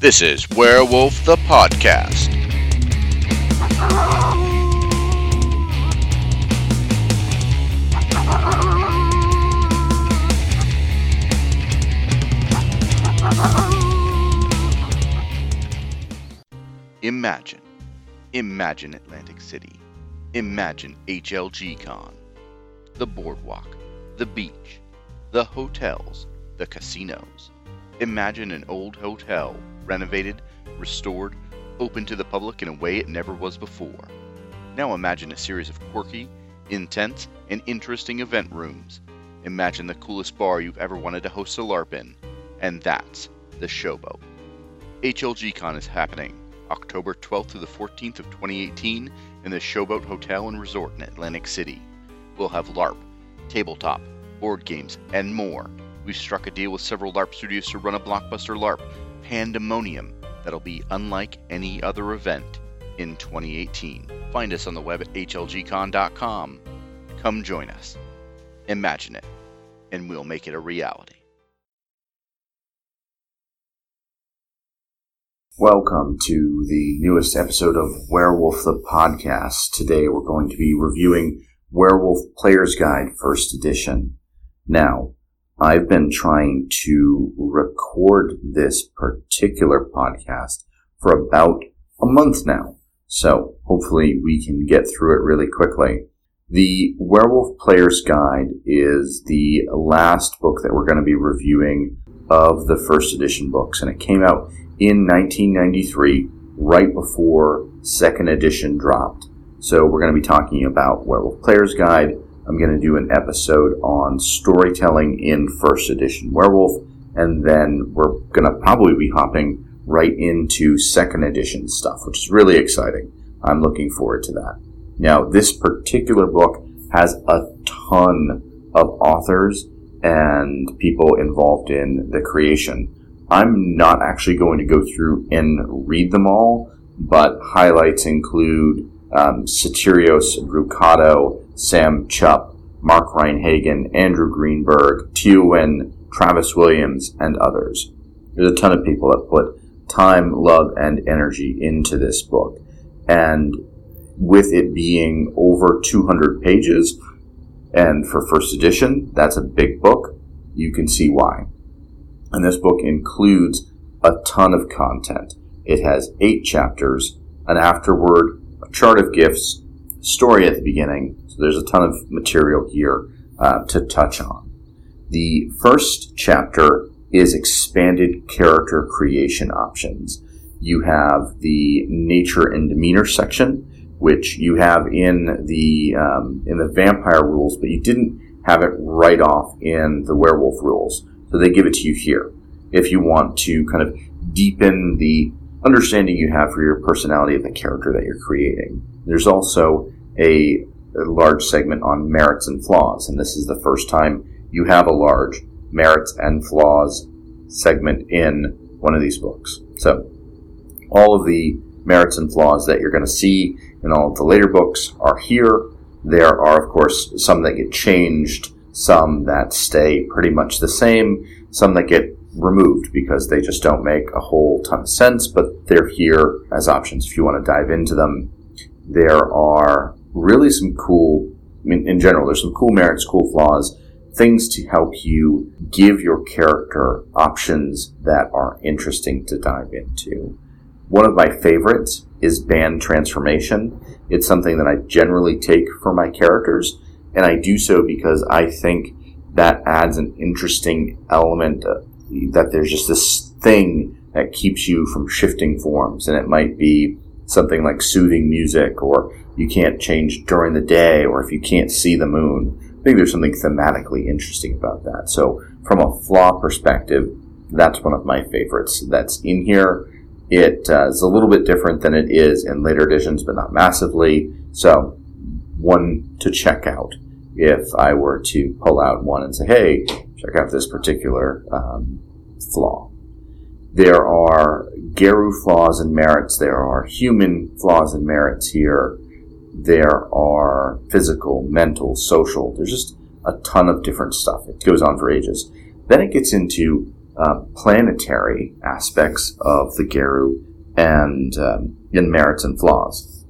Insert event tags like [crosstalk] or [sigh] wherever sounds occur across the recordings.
This is Werewolf the Podcast. Imagine. Imagine Atlantic City. Imagine HLG Con. The boardwalk, the beach, the hotels, the casinos. Imagine an old hotel, renovated, restored, open to the public in a way it never was before. Now imagine a series of quirky, intense, and interesting event rooms. Imagine the coolest bar you've ever wanted to host a LARP in, and that's the Showboat. HLG Con is happening October 12th to the 14th of 2018 in the Showboat Hotel and Resort in Atlantic City. We'll have LARP, tabletop, board games, and more. We've struck a deal with several LARP studios to run a blockbuster LARP, Pandemonium, that'll be unlike any other event in 2018. Find us on the web at hlgcon.com. Come join us. Imagine it, and we'll make it a reality. Welcome to the newest episode of Werewolf the Podcast. Today we're going to be reviewing Werewolf Player's Guide First Edition. Now, I've been trying to record this particular podcast for about a month now, so hopefully we can get through it really quickly. The Werewolf Player's Guide is the last book that we're going to be reviewing of the first edition books, and it came out in 1993, right before second edition dropped. So we're going to be talking about Werewolf Player's Guide. I'm going to do an episode on storytelling in first edition Werewolf, and then we're going to probably be hopping right into second edition stuff, which is really exciting. I'm looking forward to that. Now, this particular book has a ton of authors and people involved in the creation. I'm not actually going to go through and read them all, but highlights include um, Brucato, Sam Chupp, Mark Rein-Hagen, Andrew Greenberg, Teeuwynn, Travis Williams, and others. There's a ton of people that put time, love, and energy into this book. And with it being over 200 pages, and for first edition, that's a big book, you can see why. And this book includes a ton of content. It has eight chapters, an afterword, chart of gifts, story at the beginning. So there's a ton of material here uh, to touch on. The first chapter is expanded character creation options. You have the nature and demeanor section, which you have in the um, in the vampire rules, but you didn't have it right off in the werewolf rules. So they give it to you here if you want to kind of deepen the understanding you have for your personality of the character that you're creating. There's also a, a, large segment on merits and flaws, and this is the first time you have a large merits and flaws segment in one of these books. So, all of the merits and flaws that you're going to see in all of the later books are here. There are, of course, some that get changed, some that stay pretty much the same, some that get removed because they just don't make a whole ton of sense, but they're here as options if you want to dive into them. There are really some cool, I mean, in general, there's some cool merits, cool flaws, things to help you give your character options that are interesting to dive into. One of my favorites is banned transformation. It's something that I generally take for my characters, and I do so because I think that adds an interesting element that there's just this thing that keeps you from shifting forms. And it might be something like soothing music, or you can't change during the day, or if you can't see the moon. I think there's something thematically interesting about that. So, from a flaw perspective, that's one of my favorites that's in here. It uh, is a little bit different than it is in later editions, but not massively. So, one to check out if I were to pull out one and say, hey, check out this particular um, flaw. There are Garou flaws and merits. There are human flaws and merits here. There are physical, mental, social. There's just a ton of different stuff. It goes on for ages. Then it gets into uh, planetary aspects of the Garou and um, in merits and flaws.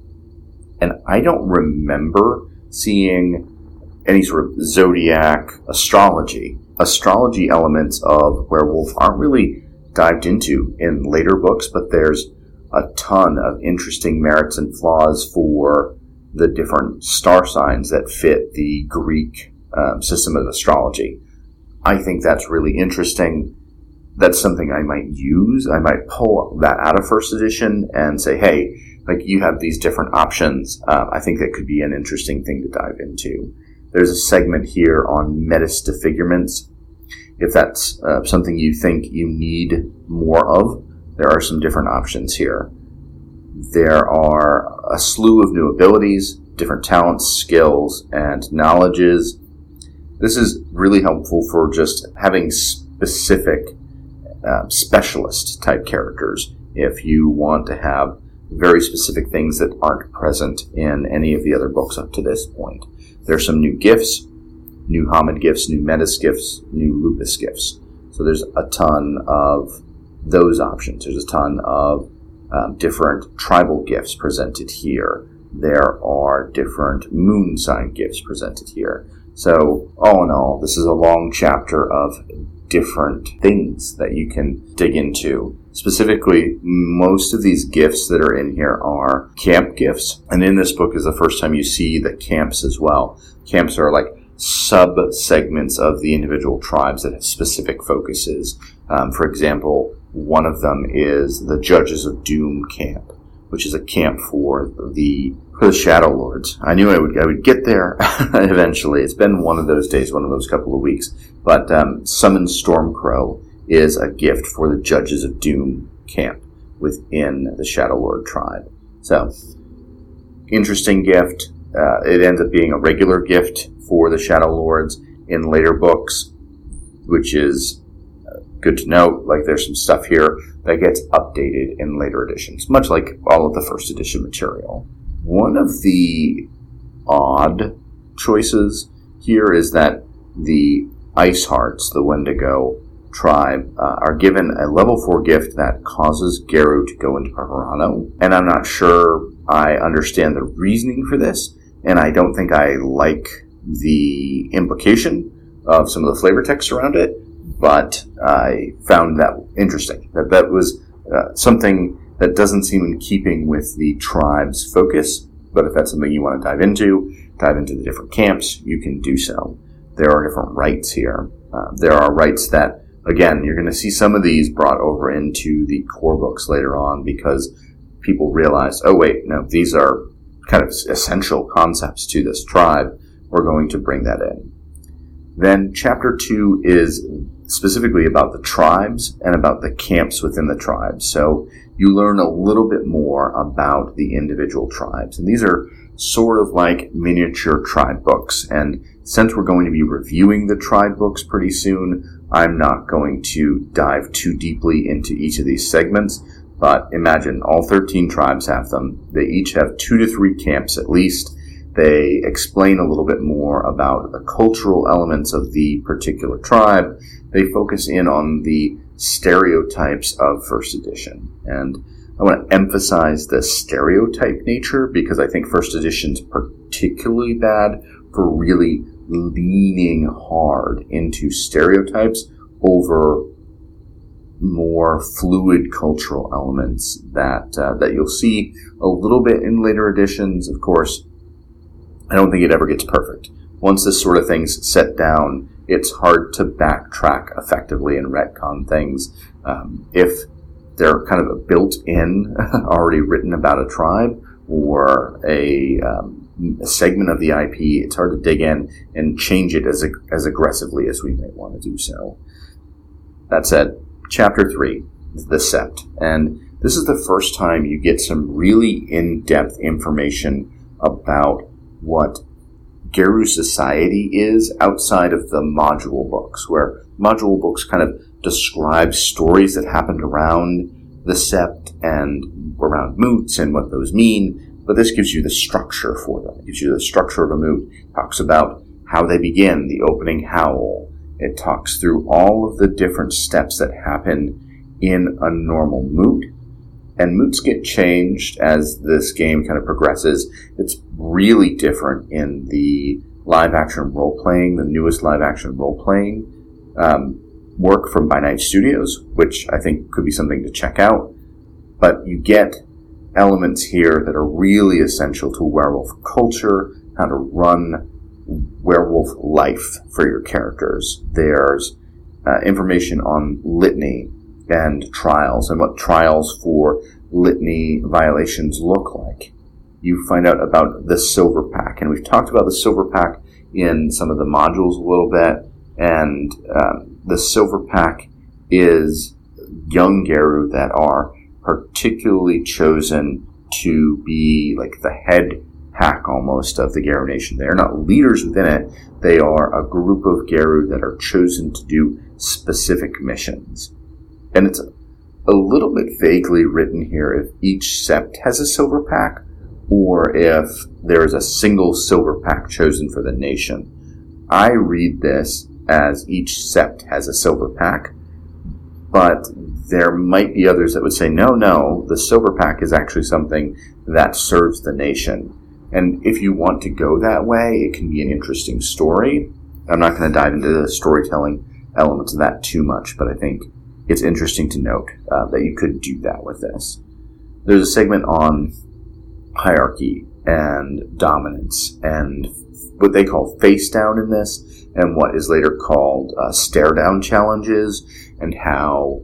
And I don't remember seeing any sort of zodiac astrology. Astrology elements of werewolf aren't really dived into in later books, but there's a ton of interesting merits and flaws for the different star signs that fit the Greek um, system of astrology. I think that's really interesting. That's something I might use. I might pull that out of first edition and say, hey, like you have these different options. Uh, I think that could be an interesting thing to dive into. There's a segment here on metis disfigurements. If that's uh, something you think you need more of, there are some different options here. There are a slew of new abilities, different talents, skills, and knowledges. This is really helpful for just having specific uh, specialist type characters. If you want to have very specific things that aren't present in any of the other books up to this point. There's some new gifts, new Homid gifts, new Metis gifts, new Lupus gifts. So there's a ton of those options. There's a ton of um, different tribal gifts presented here. There are different moon sign gifts presented here. So, all in all, this is a long chapter of different things that you can dig into. Specifically, most of these gifts that are in here are camp gifts. And in this book is the first time you see the camps as well. Camps are like sub segments of the individual tribes that have specific focuses. Um, for example, one of them is the Judges of Doom camp, which is a camp for the for the Shadow Lords. I knew I would I would get there [laughs] eventually. It's been one of those days, one of those couple of weeks. But um, Summon Stormcrow is a gift for the Judges of Doom camp within the Shadow Lord tribe. So, interesting gift. Uh, it ends up being a regular gift for the Shadow Lords in later books, which is good to note, like there's some stuff here that gets updated in later editions, much like all of the first edition material. One of the odd choices here is that the Ice Hearts, the Wendigo tribe, uh, are given a level 4 gift that causes Garou to go into Harano. And I'm not sure I understand the reasoning for this, and I don't think I like the implication of some of the flavor text around it but I found that interesting. That that was uh, something that doesn't seem in keeping with the tribe's focus. But if that's something you want to dive into, dive into the different camps, you can do so. There are different rites here. Uh, there are rites that, again, you're going to see some of these brought over into the core books later on because people realize, oh wait, no, these are kind of essential concepts to this tribe. We're going to bring that in. Then chapter two is specifically about the tribes and about the camps within the tribes. So you learn a little bit more about the individual tribes. And these are sort of like miniature tribe books. And since we're going to be reviewing the tribe books pretty soon, I'm not going to dive too deeply into each of these segments. But imagine all 13 tribes have them. They each have two to three camps at least. They explain a little bit more about the cultural elements of the particular tribe they focus in on the stereotypes of first edition. And I want to emphasize the stereotype nature because I think first edition's particularly bad for really leaning hard into stereotypes over more fluid cultural elements that uh, that you'll see a little bit in later editions. Of course, I don't think it ever gets perfect. Once this sort of thing's set down, it's hard to backtrack effectively and retcon things. Um, if they're kind of a built-in, [laughs] already written about a tribe or a, um, a, segment of the IP, it's hard to dig in and change it as, as aggressively as we may want to do so. That said, chapter three, the Sept, and this is the first time you get some really in-depth information about what Garou society is outside of the module books, where module books kind of describe stories that happened around the sept and around moots and what those mean. But this gives you the structure for them. It gives you the structure of a moot. It talks about how they begin, the opening howl. It talks through all of the different steps that happen in a normal moot. And moots get changed as this game kind of progresses. It's really different in the live action role playing, the newest live action role playing um, work from By Night Studios, which I think could be something to check out. But you get elements here that are really essential to werewolf culture, how to run werewolf life for your characters. There's uh, information on litany and trials and what trials for litany violations look like. You find out about the silver pack, and we've talked about the silver pack in some of the modules a little bit. And um, the silver pack is young Garou that are particularly chosen to be like the head pack almost of the Garou Nation. They are not leaders within it. They are a group of Garou that are chosen to do specific missions. And it's a little bit vaguely written here if each sept has a silver pack or if there is a single silver pack chosen for the nation. I read this as each sept has a silver pack, but there might be others that would say, no, no, the silver pack is actually something that serves the nation. And if you want to go that way, it can be an interesting story. I'm not going to dive into the storytelling elements of that too much, but I think it's interesting to note uh, that you could do that with this. There's a segment on hierarchy and dominance and what they call face down in this and what is later called uh, stare down challenges and how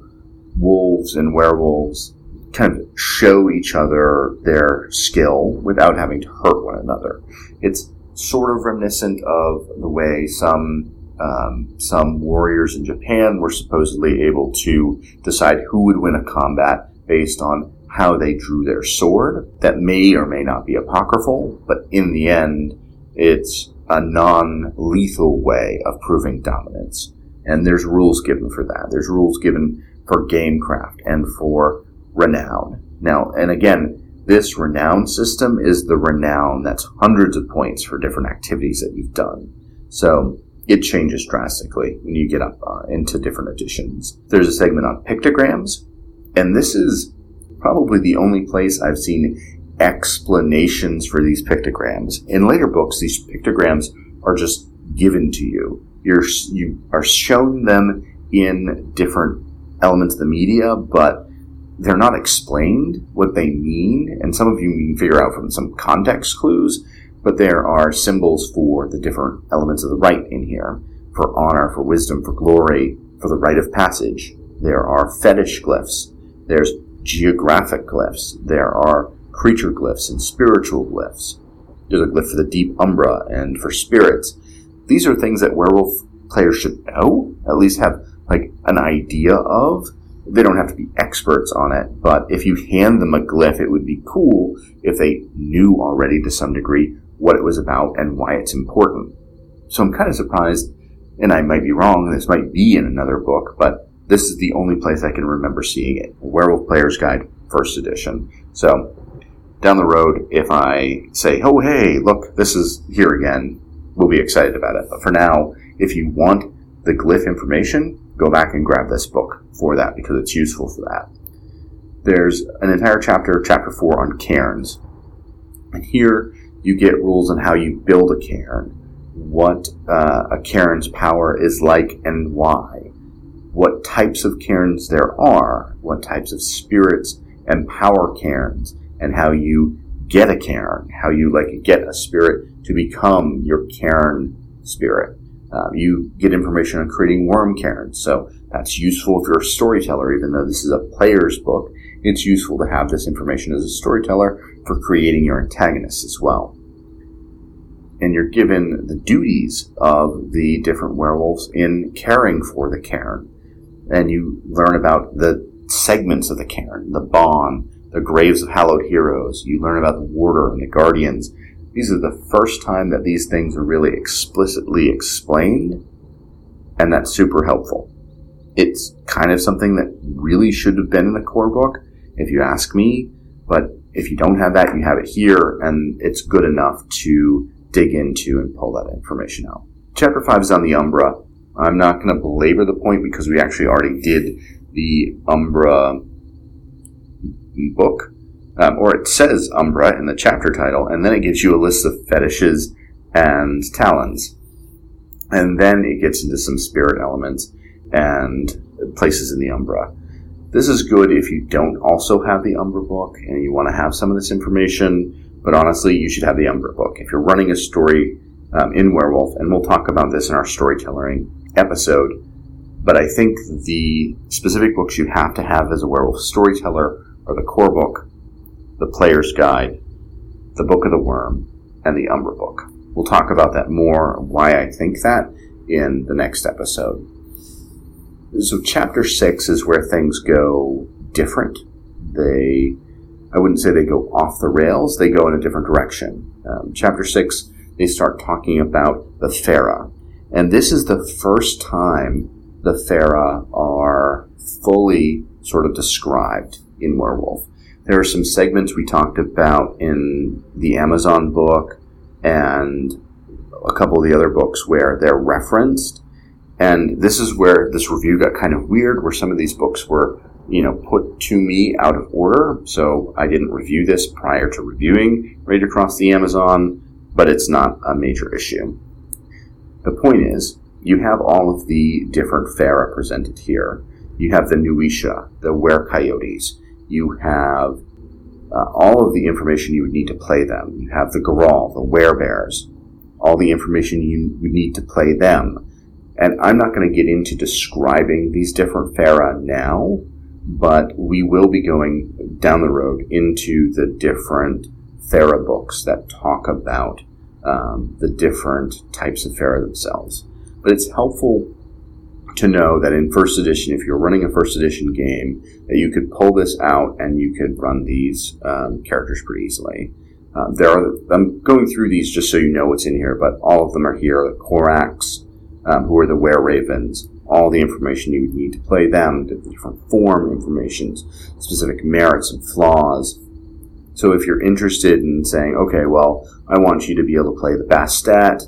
wolves and werewolves kind of show each other their skill without having to hurt one another. It's sort of reminiscent of the way some um, some warriors in Japan were supposedly able to decide who would win a combat based on how they drew their sword. That may or may not be apocryphal, but in the end, it's a non-lethal way of proving dominance. And there's rules given for that. There's rules given for gamecraft and for renown. Now, and again, this renown system is the renown that's hundreds of points for different activities that you've done. So it changes drastically when you get up uh, into different editions. There's a segment on pictograms, and this is probably the only place I've seen explanations for these pictograms. In later books, these pictograms are just given to you. You're you are shown them in different elements of the media, but they're not explained what they mean. And some of you can figure out from some context clues, but there are symbols for the different elements of the rite in here for honor, for wisdom, for glory, for the rite of passage. There are fetish glyphs. There's geographic glyphs. There are creature glyphs and spiritual glyphs. There's a glyph for the deep umbra and for spirits. These are things that werewolf players should know, at least have like an idea of. They don't have to be experts on it, but if you hand them a glyph, it would be cool if they knew already to some degree what it was about and why it's important. So I'm kind of surprised, and I might be wrong, this might be in another book, but this is the only place I can remember seeing it. Werewolf Player's Guide, first edition. So down the road, if I say, oh, hey, look, this is here again, we'll be excited about it. But for now, if you want the glyph information, go back and grab this book for that because it's useful for that. There's an entire chapter, chapter four, on cairns. And here you get rules on how you build a cairn, what uh, a cairn's power is like and why, what types of cairns there are, what types of spirits empower cairns, and how you get a cairn, how you like get a spirit to become your cairn spirit. Um, you get information on creating worm cairns, so that's useful if you're a storyteller. Even though this is a player's book, it's useful to have this information as a storyteller for creating your antagonists as well. And you're given the duties of the different werewolves in caring for the cairn, and you learn about the segments of the cairn, the bawn, the graves of hallowed heroes. You learn about the warder and the guardians. These are the first time that these things are really explicitly explained, and that's super helpful. It's kind of something that really should have been in the core book, if you ask me, but if you don't have that, you have it here, and it's good enough to dig into and pull that information out. Chapter 5 is on the Umbra. I'm not going to belabor the point because we actually already did the Umbra book, um, or it says Umbra in the chapter title, and then it gives you a list of fetishes and talens. And then it gets into some spirit elements and places in the Umbra. This is good if you don't also have the Umbra book and you want to have some of this information, but honestly, you should have the Umbra book. If you're running a story um, in Werewolf, and we'll talk about this in our storytelling episode, but I think the specific books you have to have as a werewolf storyteller are the core book, the player's guide, the Book of the Worm, and the Umbra book. We'll talk about that more, why I think that, in the next episode. So, chapter six is where things go different. They, I wouldn't say they go off the rails, they go in a different direction. Um, chapter six, they start talking about the Fera. And this is the first time the Fera are fully sort of described in Werewolf. There are some segments we talked about in the Amazon book and a couple of the other books where they're referenced. And this is where this review got kind of weird, where some of these books were, you know, put to me out of order. So I didn't review this prior to reviewing Rage Across the Amazon, but it's not a major issue. The point is, you have all of the different Fera presented here. You have the Nuwisha, the Were Coyotes. You have uh, all of the information you would need to play them. You have the Gurahl, the Werebears, all the information you would need to play them. And I'm not going to get into describing these different Fera now, but we will be going down the road into the different Fera books that talk about um, the different types of Fera themselves. But it's helpful to know that in first edition, if you're running a first edition game, that you could pull this out and you could run these um, characters pretty easily. Uh, there are I'm going through these just so you know what's in here, but all of them are here. The Corax, um, who are the Were Ravens, all the information you would need to play them, the different form informations, specific merits and flaws. So if you're interested in saying, okay, well, I want you to be able to play the Bastet,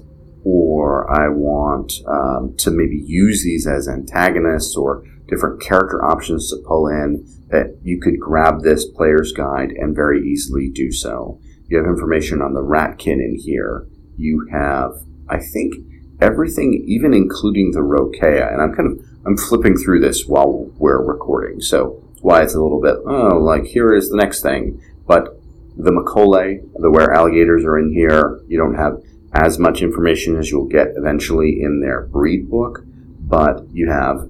or I want um, to maybe use these as antagonists or different character options to pull in, that you could grab this player's guide and very easily do so. You have information on the Ratkin in here. You have, I think, everything, even including the Rokea. And I'm kind of I'm flipping through this while we're recording, so why it's a little bit oh, like here is the next thing. But the Mokole, the where alligators are in here. You don't have as much information as you'll get eventually in their breed book, but you have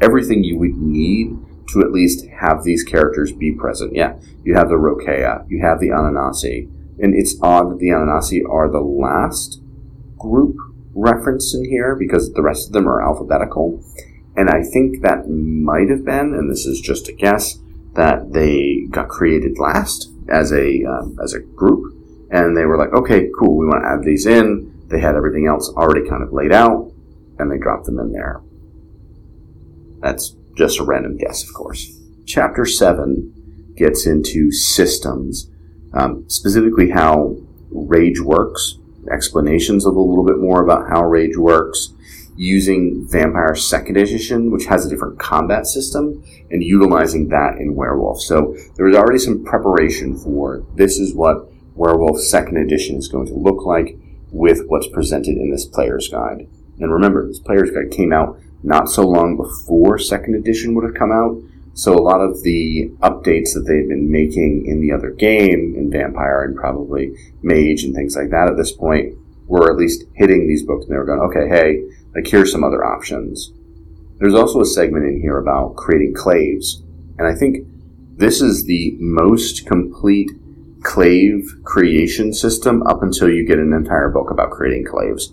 everything you would need to at least have these characters be present. Yeah, you have the Rokea, you have the Ananasi, and it's odd that the Ananasi are the last group reference in here because the rest of them are alphabetical. And I think that might have been, and this is just a guess, that they got created last as a um, as a group and they were like, okay, cool, we want to add these in. They had everything else already kind of laid out, and they dropped them in there. That's just a random guess, of course. Chapter 7 gets into systems, um, specifically how rage works, explanations of a little bit more about how rage works, using Vampire Second Edition, which has a different combat system, and utilizing that in Werewolf. So there was already some preparation for this is what Werewolf Second Edition is going to look like with what's presented in this player's guide. And remember, this player's guide came out not so long before Second Edition would have come out, so a lot of the updates that they've been making in the other game, in Vampire and probably Mage and things like that at this point, were at least hitting these books and they were going, okay, hey, like here's some other options. There's also a segment in here about creating klaives, and I think this is the most complete klaive creation system up until you get an entire book about creating klaives.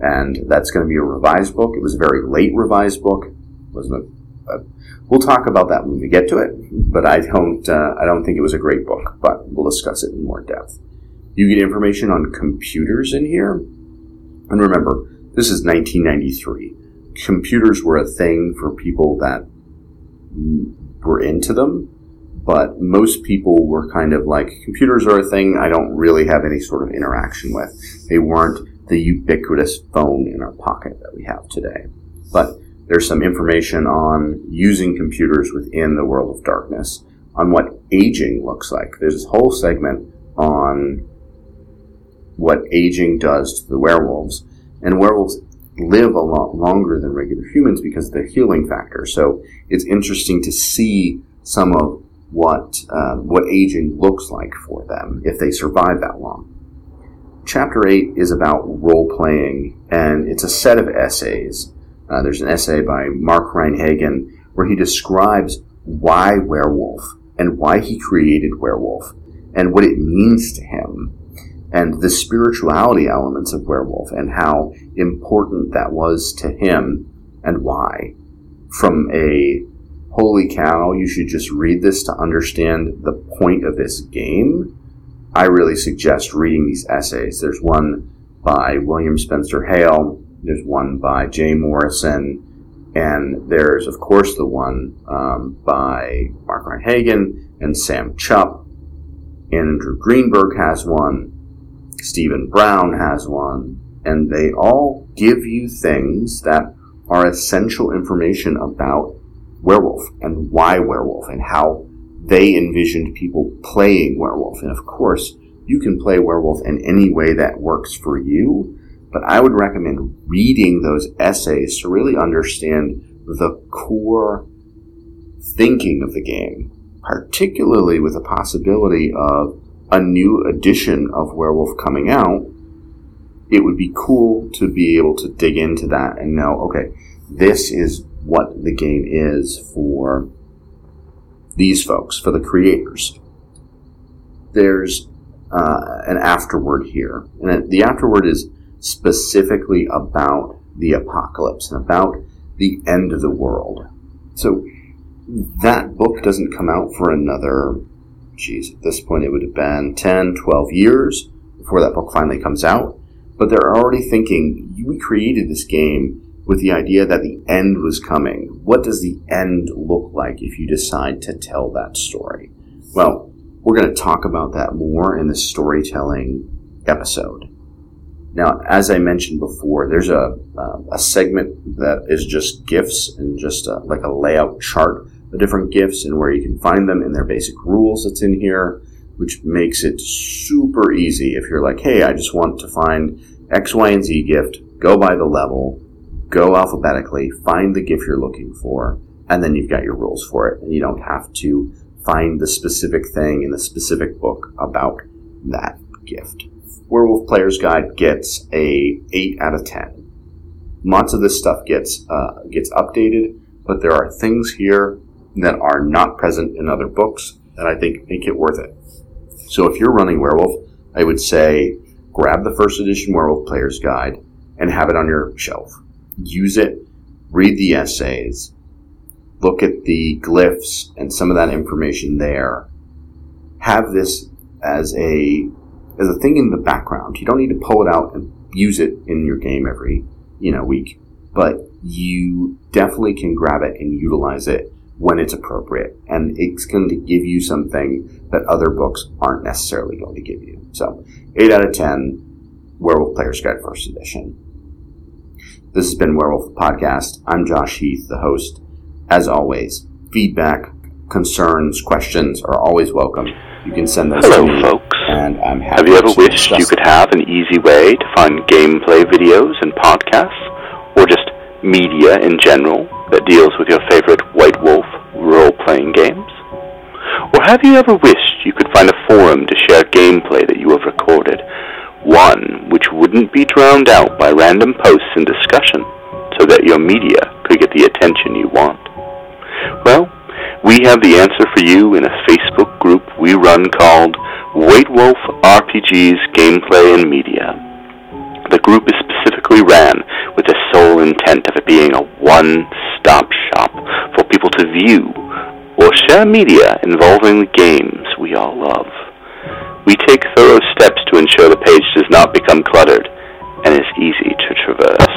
And that's going to be a revised book. It was a very late revised book. Wasn't a, a, we'll talk about that when we get to it, but I don't uh, I don't think it was a great book, but we'll discuss it in more depth. You get information on computers in here. And remember, this is 1993. Computers were a thing for people that were into them but most people were kind of like, computers are a thing I don't really have any sort of interaction with. They weren't the ubiquitous phone in our pocket that we have today. but there's some information on using computers within the world of darkness, on what aging looks like. There's this whole segment on what aging does to the werewolves, and werewolves live a lot longer than regular humans because of their healing factor. So it's interesting to see some of what uh, what aging looks like for them if they survive that long. Chapter eight is about role playing, and it's a set of essays. Uh, there's an essay by Mark Rein-Hagen where he describes why werewolf and why he created werewolf and what it means to him and the spirituality elements of werewolf and how important that was to him and why. From a holy cow, you should just read this to understand the point of this game. I really suggest reading these essays. There's one by William Spencer Hale, there's one by Jay Morrison, and there's, of course, the one um, by Mark Rein-Hagen and Sam Chupp. Andrew Greenberg has one. Stephen Brown has one, and they all give you things that are essential information about werewolf and why werewolf and how they envisioned people playing werewolf. And of course, you can play werewolf in any way that works for you, but I would recommend reading those essays to really understand the core thinking of the game, particularly with the possibility of a new edition of Werewolf coming out, it would be cool to be able to dig into that and know, okay, this is what the game is for these folks, for the creators. There's uh, an afterword here, and the afterword is specifically about the apocalypse and about the end of the world. So that book doesn't come out for another geez, at this point it would have been 10, 12 years before that book finally comes out. But they're already thinking, we created this game with the idea that the end was coming. What does the end look like if you decide to tell that story? Well, we're going to talk about that more in the storytelling episode. Now, as I mentioned before, there's a, uh, a segment that is just gifts and just a, like a layout chart of different gifts and where you can find them and their basic rules that's in here, which makes it super easy if you're like, hey, I just want to find X, Y, and Z gift, go by the level, go alphabetically, find the gift you're looking for, and then you've got your rules for it. And you don't have to find the specific thing in the specific book about that gift. Werewolf Player's Guide gets a 8 out of 10. Lots of this stuff gets uh, gets updated, but there are things here that are not present in other books that I think make it worth it. So if you're running Werewolf, I would say grab the first edition Werewolf Player's Guide and have it on your shelf. Use it, read the essays, look at the glyphs and some of that information there. Have this as a as a thing in the background. You don't need to pull it out and use it in your game every, you know, week, but you definitely can grab it and utilize it when it's appropriate. And it's going to give you something that other books aren't necessarily going to give you. So, 8 out of 10, Werewolf Player's Guide First Edition. This has been Werewolf Podcast. I'm Josh Heath, the host. As always, feedback, concerns, questions are always welcome. You can send those Hello, to me. folks. And I'm happy Have you ever wished you could them. have an easy way to find gameplay videos and podcasts, or just media in general that deals with your favorite White Wolf role playing games? Or have you ever wished you could find a forum to share gameplay that you have recorded, one which wouldn't be drowned out by random posts and discussion, so that your media could get the attention you want? Well, we have the answer for you in a Facebook group we run called White Wolf RPGs Gameplay and Media. The group is specifically ran with the sole intent of it being a one-stop shop for people to view or share media involving the games we all love. We take thorough steps to ensure the page does not become cluttered and is easy to traverse.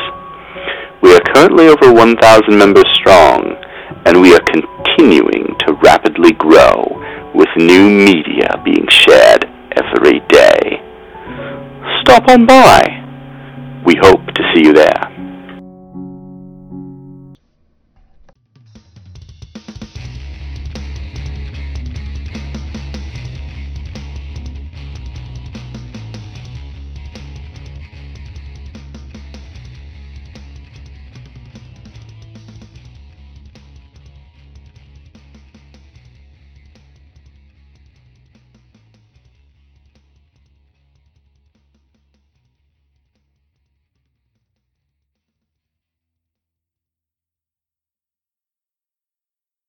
We are currently over 1,000 members strong, and we are continuing to rapidly grow with new media being shared every day. Stop on by. We hope to see you there.